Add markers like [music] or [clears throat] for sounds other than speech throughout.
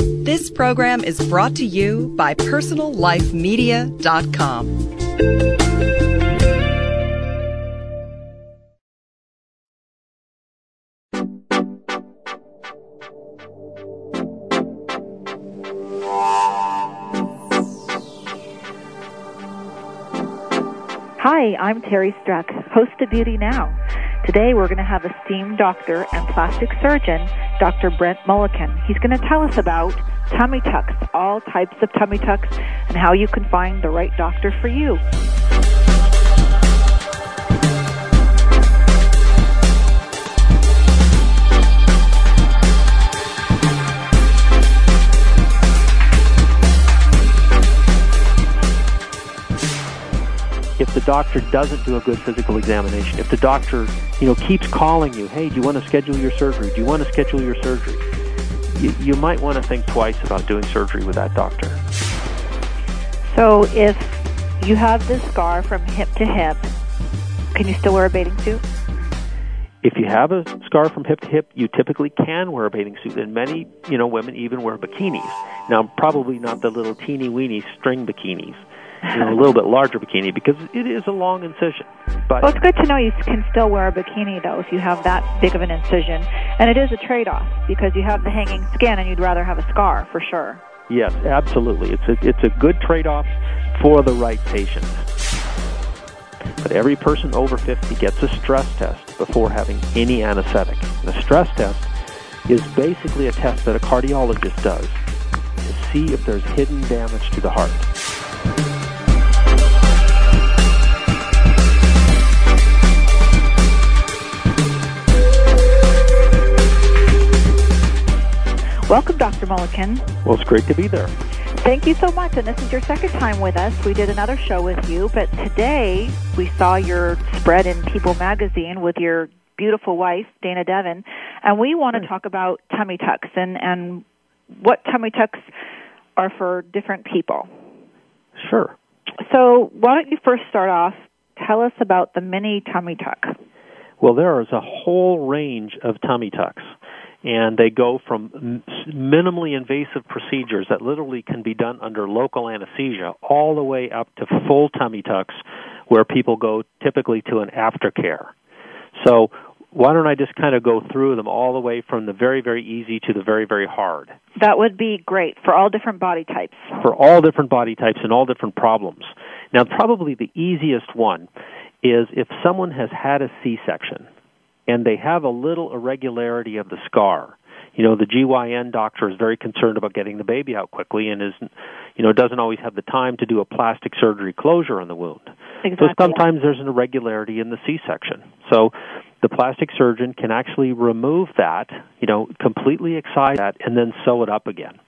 This program is brought to you by PersonalLifeMedia.com. Hi, I'm Terry Struck, host of Beauty Now. Today we're going to have esteemed doctor and plastic surgeon, Dr. Brent Moelleken. He's going to tell us about tummy tucks, all types of tummy tucks, and how you can find the right doctor for you. If the doctor doesn't do a good physical examination, if the doctor, you know, keeps calling you, hey, do you want to schedule your surgery? Do you want to schedule your surgery? You, you might want to think twice about doing surgery with that doctor. So if you have this scar from hip to hip, can you still wear a bathing suit? If you have a scar from hip to hip, you typically can wear a bathing suit, and many, you know, women even wear bikinis. Now, probably not the little teeny weeny string bikinis you know, a little bit larger bikini because it is a long incision. But well, it's good to know you can still wear a bikini though if you have that big of an incision, and it is a trade-off because you have the hanging skin and you'd rather have a scar for sure. Yes, absolutely. It's a it's a good trade-off for the right patient. But every person over 50 gets a stress test before having any anesthetic. And The stress test is basically a test that a cardiologist does to see if there's hidden damage to the heart. Welcome, Dr. Moelleken. Well, it's great to be there. Thank you so much. And this is your second time with us. We did another show with you, but today we saw your spread in People magazine with your beautiful wife, Dana Devon, and we want to talk about tummy tucks and, and what tummy tucks are for different people. Sure. So, why don't you first start off? Tell us about the mini tummy tuck. Well, there is a whole range of tummy tucks and they go from minimally invasive procedures that literally can be done under local anesthesia all the way up to full tummy tucks where people go typically to an aftercare. So why don't I just kind of go through them all the way from the very, very easy to the very, very hard? That would be great for all different body types. For all different body types and all different problems. Now, probably the easiest one is if someone has had a C section and they have a little irregularity of the scar. You know, the GYN doctor is very concerned about getting the baby out quickly and is you know, doesn't always have the time to do a plastic surgery closure on the wound. Exactly. So sometimes there's an irregularity in the C-section. So the plastic surgeon can actually remove that, you know, completely excise that and then sew it up again.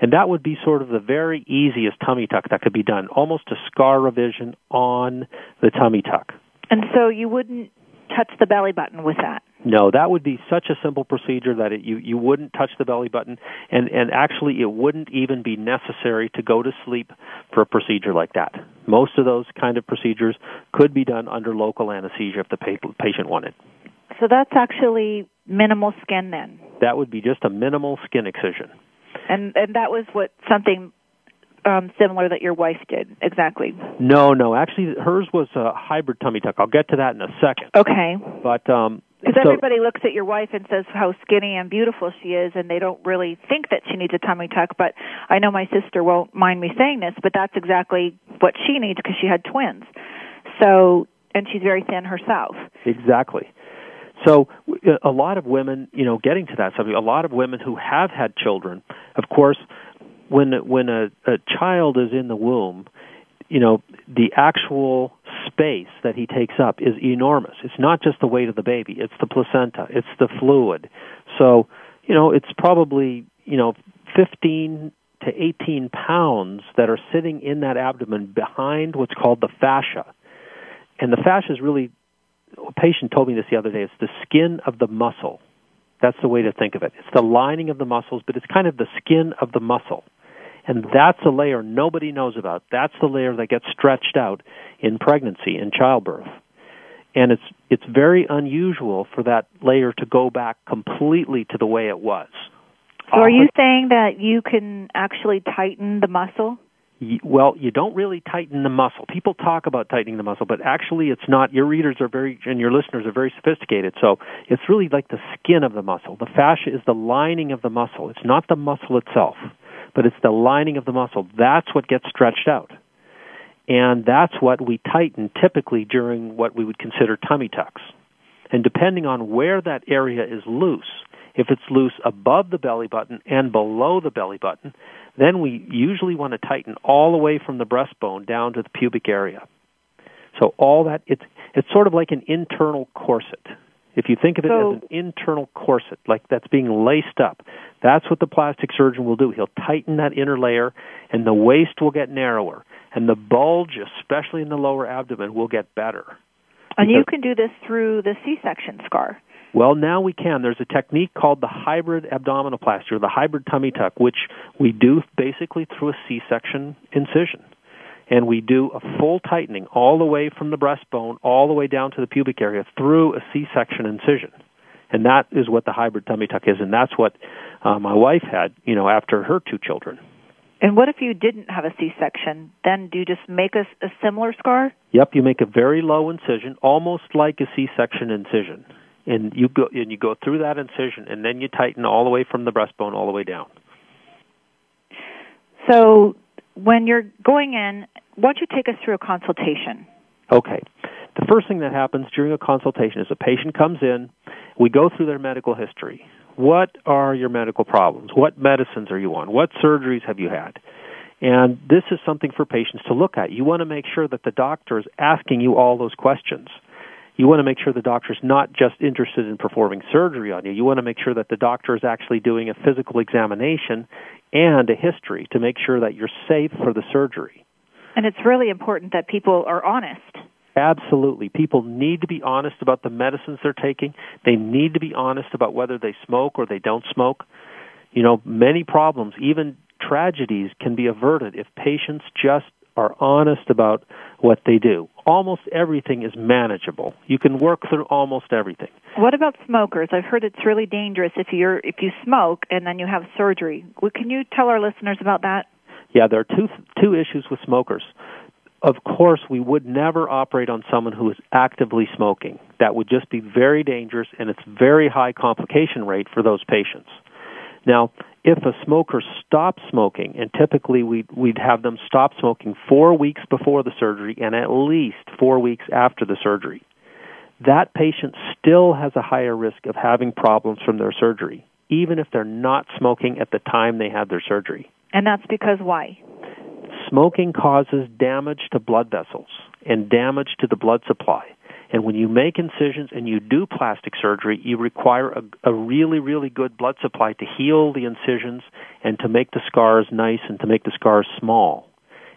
And that would be sort of the very easiest tummy tuck that could be done, almost a scar revision on the tummy tuck. And so you wouldn't touch the belly button with that. No, that would be such a simple procedure that it, you you wouldn't touch the belly button, and and actually it wouldn't even be necessary to go to sleep for a procedure like that. Most of those kind of procedures could be done under local anesthesia if the patient wanted. So that's actually minimal skin then. That would be just a minimal skin excision. And and that was what something um, similar that your wife did exactly? No, no. Actually, hers was a hybrid tummy tuck. I'll get to that in a second. Okay. But um, because so, everybody looks at your wife and says how skinny and beautiful she is, and they don't really think that she needs a tummy tuck. But I know my sister won't mind me saying this, but that's exactly what she needs because she had twins. So, and she's very thin herself. Exactly. So, a lot of women, you know, getting to that subject, a lot of women who have had children, of course, when when a, a child is in the womb, you know, the actual space that he takes up is enormous. It's not just the weight of the baby, it's the placenta, it's the fluid. So, you know, it's probably, you know, 15 to 18 pounds that are sitting in that abdomen behind what's called the fascia. And the fascia is really, a patient told me this the other day, it's the skin of the muscle. That's the way to think of it. It's the lining of the muscles, but it's kind of the skin of the muscle. And that's a layer nobody knows about. That's the layer that gets stretched out in pregnancy and childbirth. And it's it's very unusual for that layer to go back completely to the way it was. So are you saying that you can actually tighten the muscle? well, you don't really tighten the muscle. People talk about tightening the muscle, but actually it's not. Your readers are very, and your listeners are very sophisticated. So it's really like the skin of the muscle. The fascia is the lining of the muscle. It's not the muscle itself, but it's the lining of the muscle. That's what gets stretched out. And that's what we tighten typically during what we would consider tummy tucks. And depending on where that area is loose, if it's loose above the belly button and below the belly button, then we usually want to tighten all the way from the breastbone down to the pubic area. So all that it's it's sort of like an internal corset. If you think of it so, as an internal corset, like that's being laced up, that's what the plastic surgeon will do. He'll tighten that inner layer, and the waist will get narrower, and the bulge, especially in the lower abdomen, will get better. And you can do this through the C-section scar. Well, now we can. There's a technique called the hybrid abdominoplasty or the hybrid tummy tuck, which we do basically through a C-section incision. And we do a full tightening all the way from the breastbone all the way down to the pubic area through a C-section incision. And that is what the hybrid tummy tuck is, and that's what uh, my wife had, you know, after her two children. And what if you didn't have a C-section? Then do you just make a, a similar scar? Yep, you make a very low incision, almost like a C-section incision and you go and you go through that incision and then you tighten all the way from the breastbone all the way down. So when you're going in, why don't you take us through a consultation? Okay. The first thing that happens during a consultation is a patient comes in, we go through their medical history. What are your medical problems? What medicines are you on? What surgeries have you had? And this is something for patients to look at. You want to make sure that the doctor is asking you all those questions you want to make sure the doctor is not just interested in performing surgery on you. You want to make sure that the doctor is actually doing a physical examination and a history to make sure that you're safe for the surgery. And it's really important that people are honest. Absolutely. People need to be honest about the medicines they're taking. They need to be honest about whether they smoke or they don't smoke. You know, many problems, even tragedies, can be averted if patients just are honest about what they do. Almost everything is manageable. You can work through almost everything. What about smokers? I've heard it's really dangerous if you're if you smoke and then you have surgery. Can you tell our listeners about that? Yeah, there are two two issues with smokers. Of course, we would never operate on someone who is actively smoking. That would just be very dangerous and it's very high complication rate for those patients. Now, if a smoker stops smoking, and typically we'd, we'd have them stop smoking four weeks before the surgery and at least four weeks after the surgery, that patient still has a higher risk of having problems from their surgery, even if they're not smoking at the time they had their surgery. And that's because why? Smoking causes damage to blood vessels and damage to the blood supply. And when you make incisions and you do plastic surgery, you require a, a really, really good blood supply to heal the incisions and to make the scars nice and to make the scars small.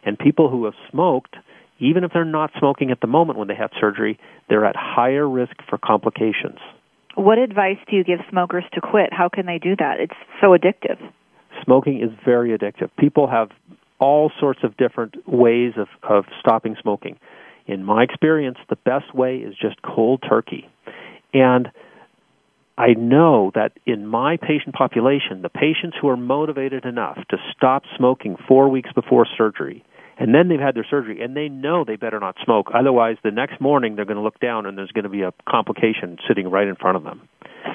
And people who have smoked, even if they're not smoking at the moment when they have surgery, they're at higher risk for complications. What advice do you give smokers to quit? How can they do that? It's so addictive. Smoking is very addictive. People have all sorts of different ways of, of stopping smoking in my experience, the best way is just cold turkey. And I know that in my patient population, the patients who are motivated enough to stop smoking four weeks before surgery, and then they've had their surgery, and they know they better not smoke. Otherwise, the next morning they're going to look down and there's going to be a complication sitting right in front of them.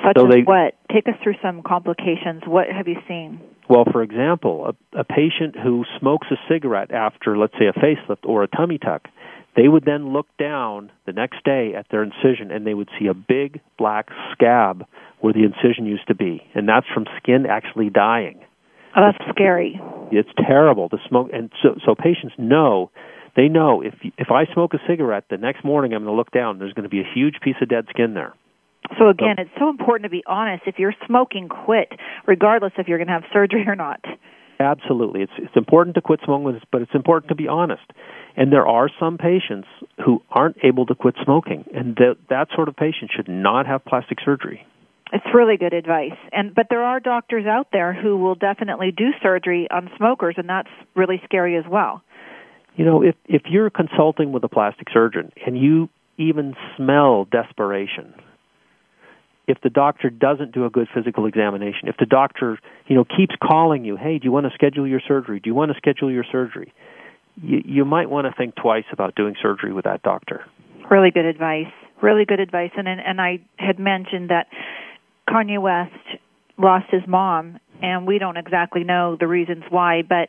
Such so as they, what? Take us through some complications. What have you seen? Well, for example, a, a patient who smokes a cigarette after, let's say, a facelift or a tummy tuck, they would then look down the next day at their incision and they would see a big black scab where the incision used to be, and that's from skin actually dying. Oh, that's scary. It's terrible The smoke, and so so patients know. They know if if I smoke a cigarette, the next morning I'm going to look down. There's going to be a huge piece of dead skin there. So again, so, it's so important to be honest. If you're smoking, quit, regardless if you're going to have surgery or not. Absolutely, it's it's important to quit smoking, but it's important to be honest. And there are some patients who aren't able to quit smoking, and that that sort of patient should not have plastic surgery. It's really good advice. And but there are doctors out there who will definitely do surgery on smokers and that's really scary as well. You know, if if you're consulting with a plastic surgeon and you even smell desperation, if the doctor doesn't do a good physical examination, if the doctor, you know, keeps calling you, "Hey, do you want to schedule your surgery? Do you want to schedule your surgery?" You, you might want to think twice about doing surgery with that doctor. Really good advice. Really good advice. And and, and I had mentioned that Kanye West lost his mom, and we don't exactly know the reasons why, but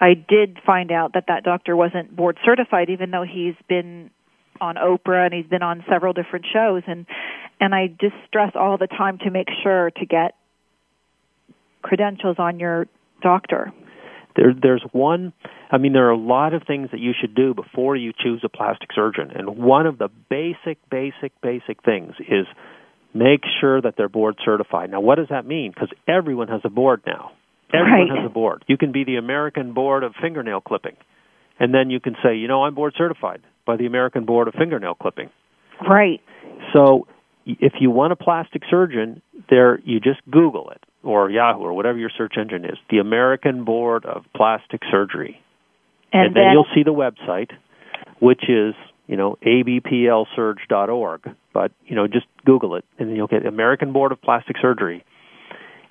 I did find out that that doctor wasn't board certified, even though he's been on Oprah and he's been on several different shows and and I just stress all the time to make sure to get credentials on your doctor. There there's one I mean there are a lot of things that you should do before you choose a plastic surgeon and one of the basic basic basic things is make sure that they're board certified. Now what does that mean? Cuz everyone has a board now. Everyone right. has a board. You can be the American Board of Fingernail Clipping. And then you can say, you know, I'm board certified by the American Board of Fingernail Clipping. Right. So if you want a plastic surgeon, there you just Google it or Yahoo or whatever your search engine is, the American Board of Plastic Surgery. And, and then, then you'll see the website, which is, you know, abplsurg.org. But, you know, just Google it and you'll get American Board of Plastic Surgery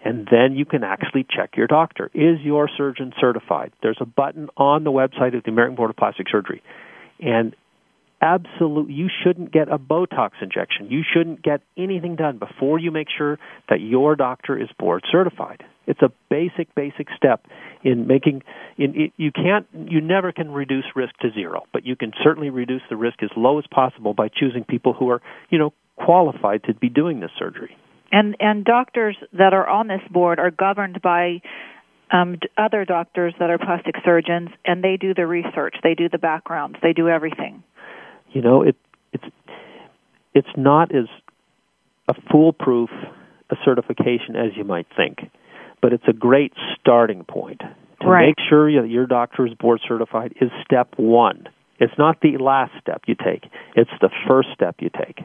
and then you can actually check your doctor. Is your surgeon certified? There's a button on the website of the American Board of Plastic Surgery. And absolute you shouldn't get a botox injection. You shouldn't get anything done before you make sure that your doctor is board certified. It's a basic basic step in making in it, you can't you never can reduce risk to zero, but you can certainly reduce the risk as low as possible by choosing people who are, you know, qualified to be doing this surgery. And and doctors that are on this board are governed by um, other doctors that are plastic surgeons, and they do the research, they do the backgrounds, they do everything. You know, it it's it's not as a foolproof a certification as you might think, but it's a great starting point. To right. make sure that your doctor is board certified is step one. It's not the last step you take; it's the first step you take.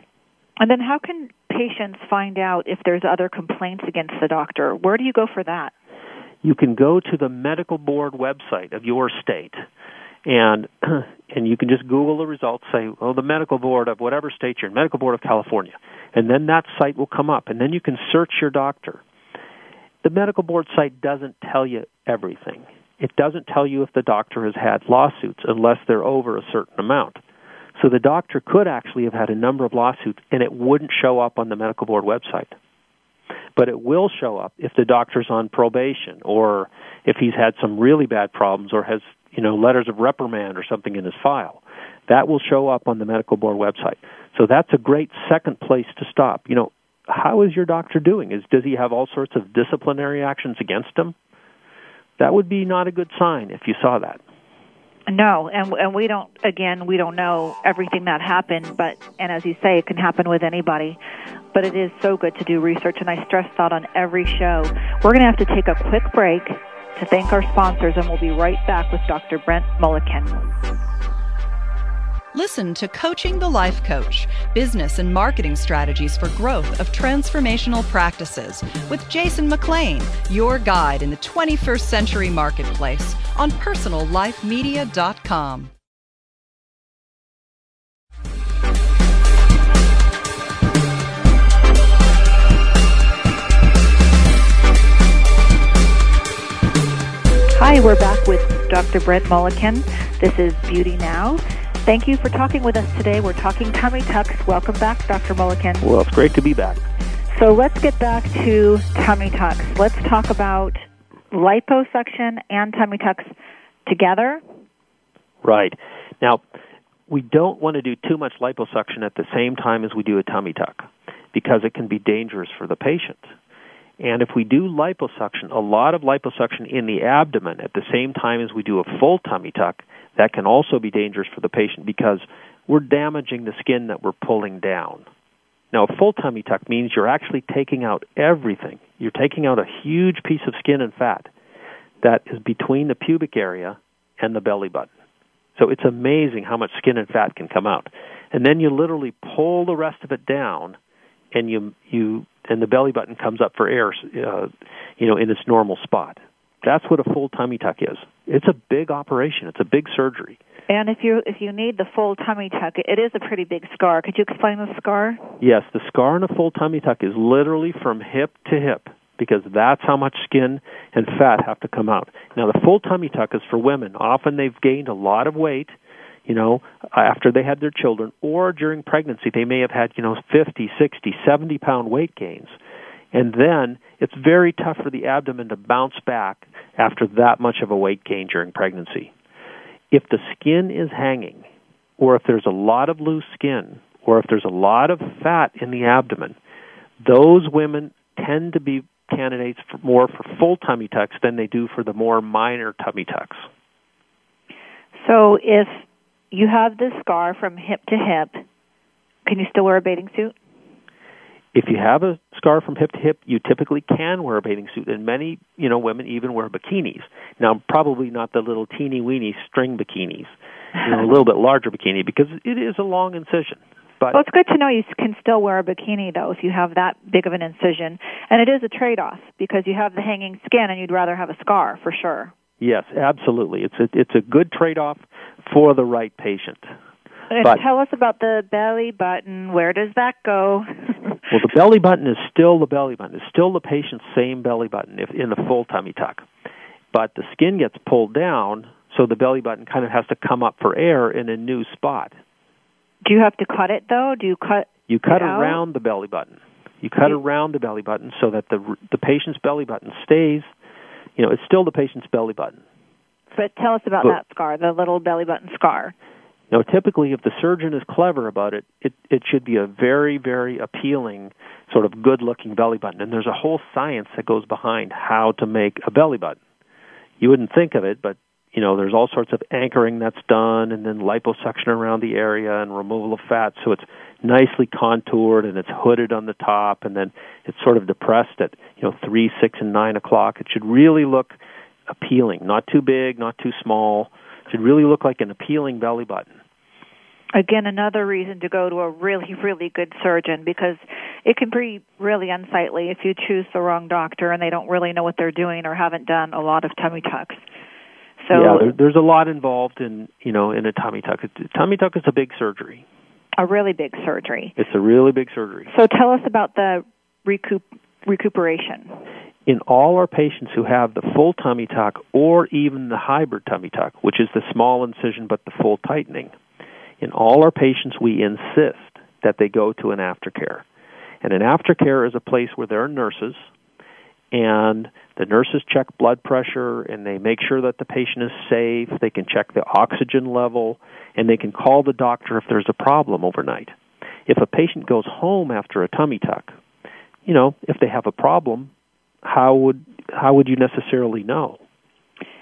And then how can patients find out if there's other complaints against the doctor? Where do you go for that? You can go to the medical board website of your state and [clears throat] and you can just Google the results, say, oh, the medical board of whatever state you're in, medical board of California, and then that site will come up, and then you can search your doctor. The medical board site doesn't tell you everything. It doesn't tell you if the doctor has had lawsuits unless they're over a certain amount. So the doctor could actually have had a number of lawsuits and it wouldn't show up on the medical board website. But it will show up if the doctor's on probation or if he's had some really bad problems or has, you know, letters of reprimand or something in his file. That will show up on the medical board website. So that's a great second place to stop. You know, how is your doctor doing? Is does he have all sorts of disciplinary actions against him? That would be not a good sign if you saw that. No, and and we don't. Again, we don't know everything that happened, but and as you say, it can happen with anybody. But it is so good to do research, and I stress that on every show. We're going to have to take a quick break to thank our sponsors, and we'll be right back with Dr. Brent Moelleken. Listen to Coaching the Life Coach Business and Marketing Strategies for Growth of Transformational Practices with Jason McLean, your guide in the 21st century marketplace on personallifemedia.com. Hi, we're back with Dr. Brett Moelleken. This is Beauty Now. Thank you for talking with us today. We're talking tummy tucks. Welcome back, Dr. Moelleken. Well, it's great to be back. So let's get back to tummy tucks. Let's talk about liposuction and tummy tucks together. Right. Now, we don't want to do too much liposuction at the same time as we do a tummy tuck because it can be dangerous for the patient. And if we do liposuction, a lot of liposuction in the abdomen at the same time as we do a full tummy tuck, that can also be dangerous for the patient because we're damaging the skin that we're pulling down. Now, a full tummy tuck means you're actually taking out everything. You're taking out a huge piece of skin and fat that is between the pubic area and the belly button. So it's amazing how much skin and fat can come out. And then you literally pull the rest of it down and you you and the belly button comes up for air uh, you know in its normal spot. That's what a full tummy tuck is. It's a big operation. It's a big surgery. And if you if you need the full tummy tuck, it is a pretty big scar. Could you explain the scar? Yes, the scar in a full tummy tuck is literally from hip to hip because that's how much skin and fat have to come out. Now the full tummy tuck is for women. Often they've gained a lot of weight, you know, after they had their children or during pregnancy they may have had, you know, 50, 60, 70 pound weight gains. And then it's very tough for the abdomen to bounce back after that much of a weight gain during pregnancy. If the skin is hanging, or if there's a lot of loose skin, or if there's a lot of fat in the abdomen, those women tend to be candidates for more for full tummy tucks than they do for the more minor tummy tucks. So if you have this scar from hip to hip, can you still wear a bathing suit? If you have a scar from hip to hip, you typically can wear a bathing suit, and many you know women even wear bikinis. Now, probably not the little teeny weeny string bikinis, you know, a little bit larger bikini because it is a long incision. But well, it's good to know you can still wear a bikini though if you have that big of an incision, and it is a trade-off because you have the hanging skin and you'd rather have a scar for sure. Yes, absolutely. It's a it's a good trade-off for the right patient. And But- [laughs] tell us about the belly button. Where does that go? [laughs] Well, the belly button is still the belly button. It's still the patient's same belly button if in the full tummy tuck. But the skin gets pulled down, so the belly button kind of has to come up for air in a new spot. Do you have to cut it though? Do you cut? You cut It out? around the belly button. You cut You- around the belly button so that the the patient's belly button stays. You know, it's still the patient's belly button. But tell us about Well- that scar, the little belly button scar. Now, typically, if the surgeon is clever about it, it it should be a very, very appealing, sort of good-looking belly button. And there's a whole science that goes behind how to make a belly button. You wouldn't think of it, but you know, there's all sorts of anchoring that's done, and then liposuction around the area and removal of fat, so it's nicely contoured and it's hooded on the top, and then it's sort of depressed at you know three, six, and nine o'clock. It should really look appealing, not too big, not too small. It should really look like an appealing belly button. Again, another reason to go to a really, really good surgeon because it can be really unsightly if you choose the wrong doctor and they don't really know what they're doing or haven't done a lot of tummy tucks. So yeah, there, there's a lot involved in you know in a tummy tuck. It- Tummy tuck is a big surgery. a really big surgery. It's a really big surgery. So tell us about the recoup recuperation. In all our patients who have the full tummy tuck or even the hybrid tummy tuck, which is the small incision but the full tightening, in all our patients we insist that they go to an aftercare. And an aftercare is a place where there are nurses and the nurses check blood pressure and they make sure that the patient is safe. They can check the oxygen level and they can call the doctor if there's a problem overnight. If a patient goes home after a tummy tuck, you know, if they have a problem, how would how would you necessarily know?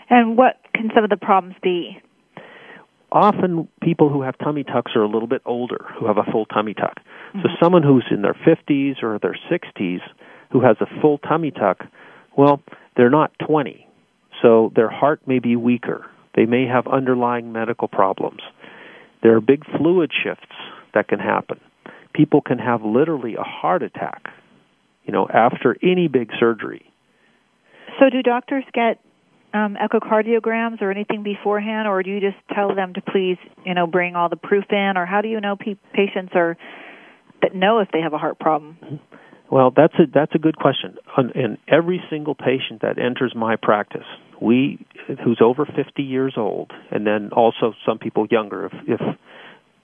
And what can some of the problems be? Often people who have tummy tucks are a little bit older who have a full tummy tuck. So mm-hmm. someone who's in their 50s or their 60s who has a full tummy tuck, well, they're not 20. So their heart may be weaker. They may have underlying medical problems. There are big fluid shifts that can happen. People can have literally a heart attack, you know, after any big surgery. So do doctors get um, echocardiograms or anything beforehand, or do you just tell them to please, you know, bring all the proof in, or how do you know pe- patients are that know if they have a heart problem? Well, that's a that's a good question. On, in every single patient that enters my practice, we who's over 50 years old, and then also some people younger if if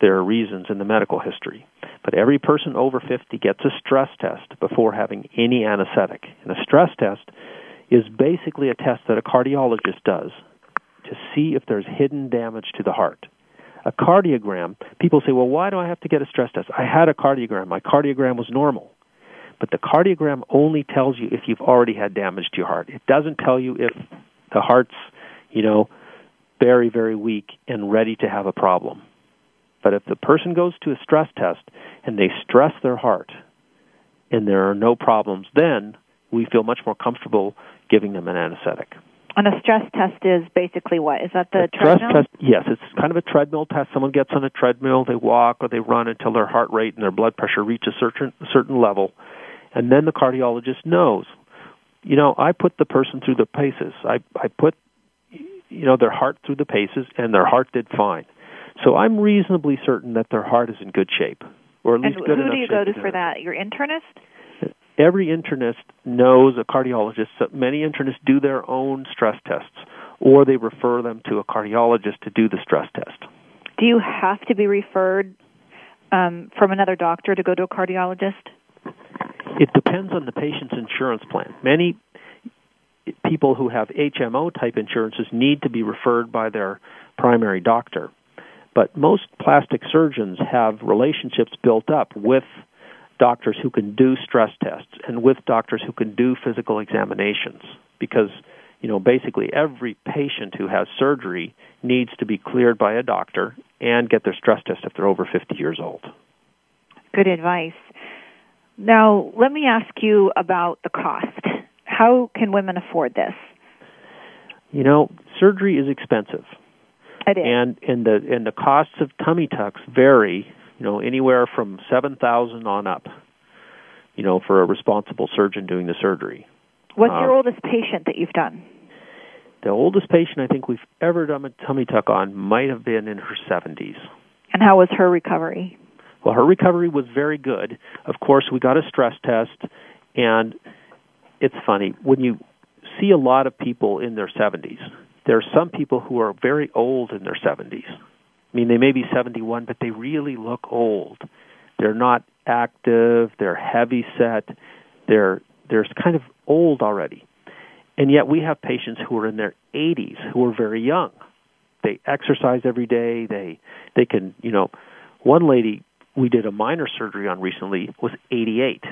there are reasons in the medical history. But every person over 50 gets a stress test before having any anesthetic. And a stress test is basically a test that a cardiologist does to see if there's hidden damage to the heart. A cardiogram, people say, well, why do I have to get a stress test? I had a cardiogram. My cardiogram was normal. But the cardiogram only tells you if you've already had damage to your heart. It doesn't tell you if the heart's, you know, very, very weak and ready to have a problem. But if the person goes to a stress test and they stress their heart and there are no problems, then we feel much more comfortable giving them an anesthetic. And a stress test is basically what? Is that the A stress test, yes, it's kind of a treadmill test. Someone gets on a treadmill, they walk or they run until their heart rate and their blood pressure reach a certain certain level, and then the cardiologist knows. You know, I put the person through the paces. I I put you know, their heart through the paces, and their heart did fine. So I'm reasonably certain that their heart is in good shape, or at least and good who enough do you go to for that? Your internist? Every internist knows a cardiologist. So many internists do their own stress tests, or they refer them to a cardiologist to do the stress test. Do you have to be referred um, from another doctor to go to a cardiologist? It depends on the patient's insurance plan. Many people who have HMO type insurances need to be referred by their primary doctor. But most plastic surgeons have relationships built up with doctors who can do stress tests and with doctors who can do physical examinations because you know basically every patient who has surgery needs to be cleared by a doctor and get their stress test if they're over 50 years old. Good advice. Now, let me ask you about the cost. How can women afford this? You know, surgery is expensive. It is. And and the and the costs of tummy tucks vary, you know, anywhere from 7,000 on up. You know, for a responsible surgeon doing the surgery. What's your um, oldest patient that you've done? The oldest patient I think we've ever done a tummy tuck on might have been in her 70s. And how was her recovery? Well, her recovery was very good. Of course, we got a stress test, and it's funny when you see a lot of people in their 70s. There are some people who are very old in their 70s. I mean, they may be 71, but they really look old. They're not active. They're heavy set. They're they're kind of old already. And yet we have patients who are in their 80s who are very young. They exercise every day. They they can, you know, one lady we did a minor surgery on recently was 88.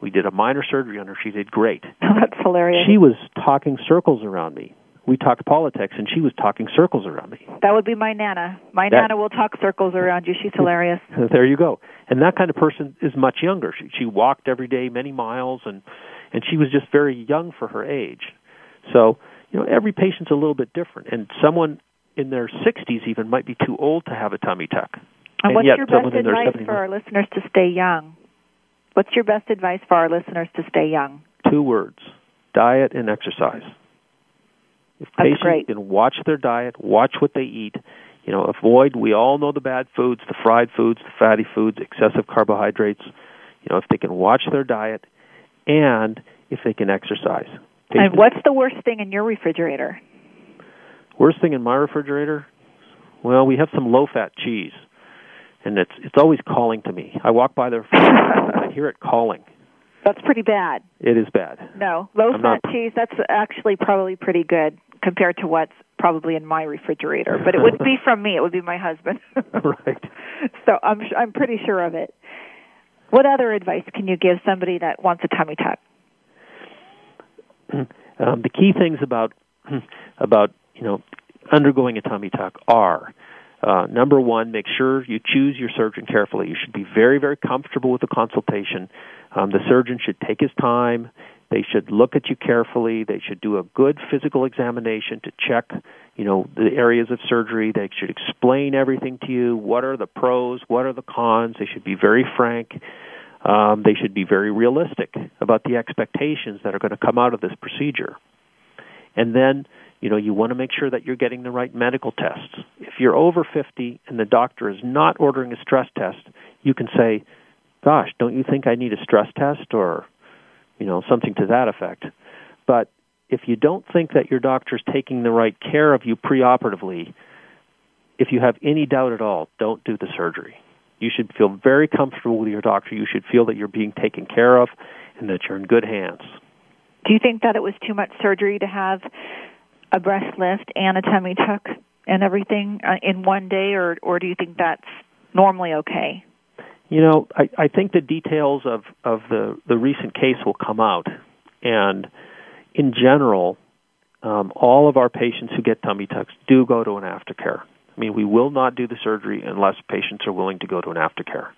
We did a minor surgery on her. She did great. [laughs] That's hilarious. She was talking circles around me. We talked politics, and she was talking circles around me. that would be my nana. My That- nana will talk circles around you. She's hilarious. [laughs] there you go. And that kind of person is much younger. She, she walked every day many miles, and and she was just very young for her age. So you know, every patient's a little bit different, and someone in their 60s even might be too old to have a tummy tuck. And, And what's your best advice for our listeners to stay young? What's your best advice for our listeners to stay young? Two words: diet and exercise. If That's patients great. can watch their diet, watch what they eat, you know, avoid. We all know the bad foods, the fried foods, the fatty foods, excessive carbohydrates. You know, if they can watch their diet, and if they can exercise. And what's the worst thing in your refrigerator? Worst thing in my refrigerator? Well, we have some low-fat cheese, and it's it's always calling to me. I walk by the [laughs] refrigerator, and I hear it calling. That's pretty bad. It is bad. No, low I'm fat not- cheese. That's actually probably pretty good compared to what's probably in my refrigerator. But it wouldn't be from me. It would be my husband. [laughs] [laughs] right. So I'm I'm pretty sure of it. What other advice can you give somebody that wants a tummy tuck? Um, the key things about [clears throat] about you know undergoing a tummy tuck are uh, number one, make sure you choose your surgeon carefully. You should be very very comfortable with the consultation. Um, the surgeon should take his time. They should look at you carefully. They should do a good physical examination to check, you know, the areas of surgery. They should explain everything to you. What are the pros? What are the cons? They should be very frank. Um, they should be very realistic about the expectations that are going to come out of this procedure. And then, you know, you want to make sure that you're getting the right medical tests. If you're over 50 and the doctor is not ordering a stress test, you can say, "Gosh, don't you think I need a stress test?" or, you know, something to that effect. But if you don't think that your doctor's taking the right care of you preoperatively, if you have any doubt at all, don't do the surgery. You should feel very comfortable with your doctor. You should feel that you're being taken care of and that you're in good hands. Do you think that it was too much surgery to have a breast lift and a tummy tuck and everything uh, in one day, or or do you think that's normally okay? You know, I, I think the details of, of the, the recent case will come out. And in general, um, all of our patients who get tummy tucks do go to an aftercare. I mean, we will not do the surgery unless patients are willing to go to an aftercare.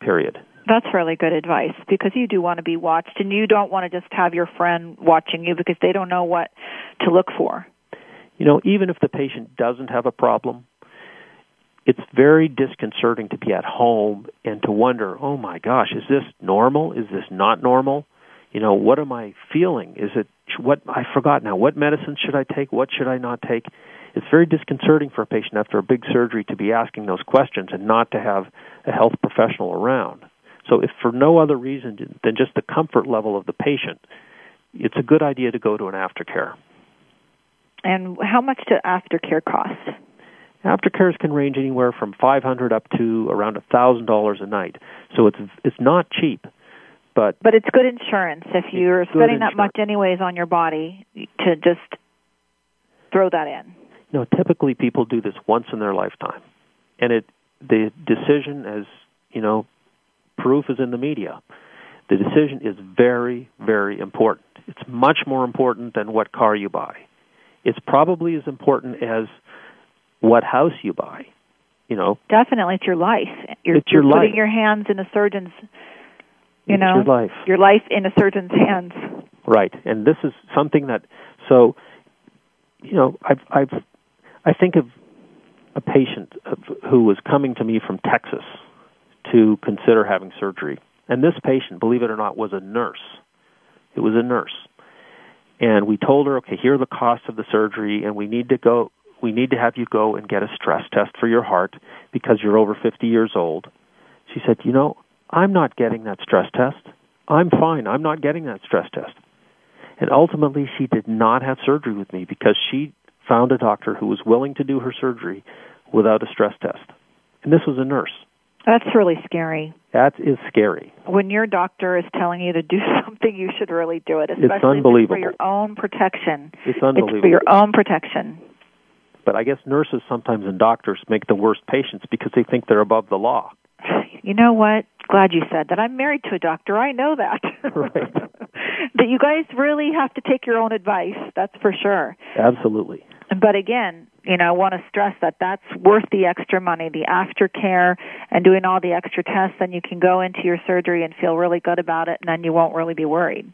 Period. That's really good advice because you do want to be watched and you don't want to just have your friend watching you because they don't know what to look for. You know, even if the patient doesn't have a problem, it's very disconcerting to be at home and to wonder, oh my gosh, is this normal? Is this not normal? You know, what am I feeling? Is it what I forgot now? What medicine should I take? What should I not take? It's very disconcerting for a patient after a big surgery to be asking those questions and not to have a health professional around. So, if for no other reason than just the comfort level of the patient, it's a good idea to go to an aftercare. And how much do aftercare cost? Aftercares can range anywhere from 500 up to around $1,000 a night. So it's it's not cheap. But But it's good insurance if you're spending that much anyways on your body to just throw that in. You know, typically people do this once in their lifetime. And it the decision as, you know, proof is in the media. The decision is very, very important. It's much more important than what car you buy. It's probably as important as what house you buy. You know, definitely, it's your life. You're, it's your you're life. putting your hands in a surgeon's. You it's know, your life. Your life in a surgeon's hands. Right, and this is something that. So, you know, I've I've I think of a patient who was coming to me from Texas to consider having surgery, and this patient, believe it or not, was a nurse. It was a nurse, and we told her, okay, here are the costs of the surgery, and we need to go we need to have you go and get a stress test for your heart because you're over 50 years old. She said, You know, I'm not getting that stress test. I'm fine. I'm not getting that stress test. And ultimately, she did not have surgery with me because she found a doctor who was willing to do her surgery without a stress test. And this was a nurse. That's really scary. That is scary. When your doctor is telling you to do [laughs] something, you should really do it, especially it's unbelievable. for your own protection. It's unbelievable. It's for your own protection. But I guess nurses sometimes and doctors make the worst patients because they think they're above the law. You know what? Glad you said that. I'm married to a doctor. I know that. [laughs] Right. [laughs] that you guys really have to take your own advice. That's for sure. Absolutely. But again, you know, I want to stress that that's worth the extra money, the aftercare and doing all the extra tests. Then you can go into your surgery and feel really good about it, and then you won't really be worried.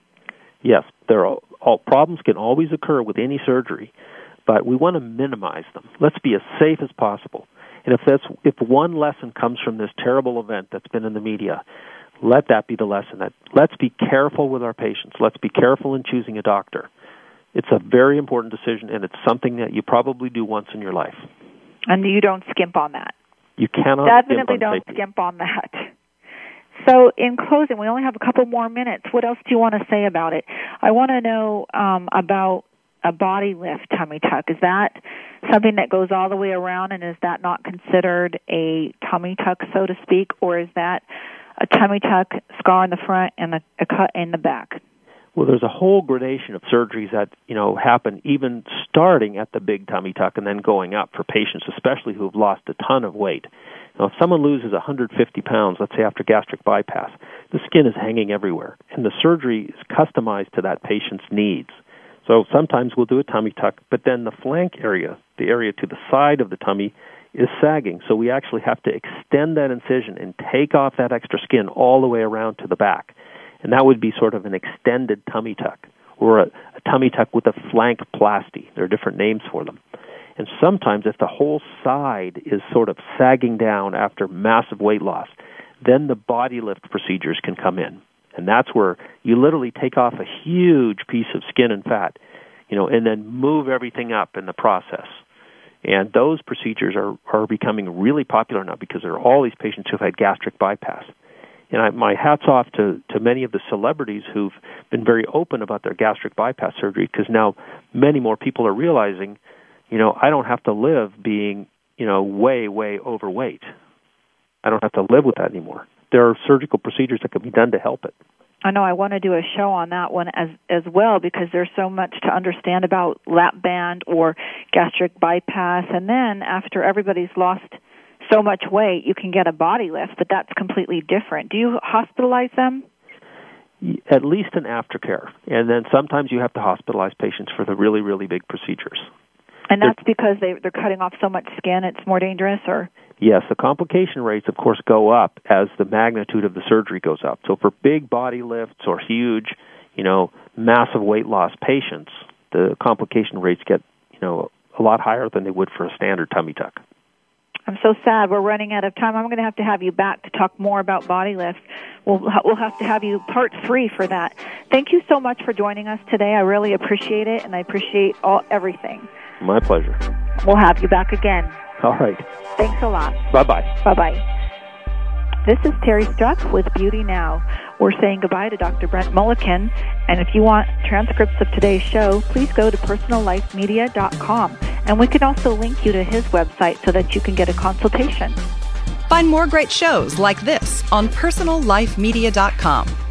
Yes, there are all problems can always occur with any surgery, but we want to minimize them. Let's be as safe as possible. And if that's if one lesson comes from this terrible event that's been in the media, let that be the lesson that let's be careful with our patients. Let's be careful in choosing a doctor. It's a very important decision and it's something that you probably do once in your life. And you don't skimp on that. You cannot definitely skimp on don't safety. skimp on that. So, in closing, we only have a couple more minutes. What else do you want to say about it? I want to know um, about a body lift tummy tuck. Is that something that goes all the way around, and is that not considered a tummy tuck, so to speak, or is that a tummy tuck, scar in the front, and a, a cut in the back? Well, there's a whole gradation of surgeries that you know happen even starting at the big tummy tuck and then going up for patients, especially who have lost a ton of weight. Now, if someone loses 150 pounds, let's say after gastric bypass, the skin is hanging everywhere, and the surgery is customized to that patient's needs. So sometimes we'll do a tummy tuck, but then the flank area, the area to the side of the tummy, is sagging. So we actually have to extend that incision and take off that extra skin all the way around to the back. And that would be sort of an extended tummy tuck or a, a tummy tuck with a flank plasty. There are different names for them. And sometimes if the whole side is sort of sagging down after massive weight loss, then the body lift procedures can come in. And that's where you literally take off a huge piece of skin and fat, you know, and then move everything up in the process. And those procedures are, are becoming really popular now because there are all these patients who've had gastric bypass. And I, my hats off to, to many of the celebrities who've been very open about their gastric bypass surgery because now many more people are realizing, you know, I don't have to live being, you know, way, way overweight. I don't have to live with that anymore. There are surgical procedures that can be done to help it. I know I want to do a show on that one as as well because there's so much to understand about lap band or gastric bypass and then after everybody's lost so much weight you can get a body lift but that's completely different. Do you hospitalize them? At least an aftercare. And then sometimes you have to hospitalize patients for the really really big procedures. And that's because they they're cutting off so much skin it's more dangerous or Yes, the complication rates, of course, go up as the magnitude of the surgery goes up. So for big body lifts or huge, you know, massive weight loss patients, the complication rates get, you know, a lot higher than they would for a standard tummy tuck. I'm so sad we're running out of time. I'm going to have to have you back to talk more about body lifts. We'll we'll have to have you part three for that. Thank you so much for joining us today. I really appreciate it, and I appreciate all everything. My pleasure. We'll have you back again. [laughs] All right. Thanks a lot. Bye bye. Bye bye. This is Terry Struck with Beauty Now. We're saying goodbye to Dr. Brent Moelleken. And if you want transcripts of today's show, please go to personallifemedia.com. And we can also link you to his website so that you can get a consultation. Find more great shows like this on personallifemedia.com.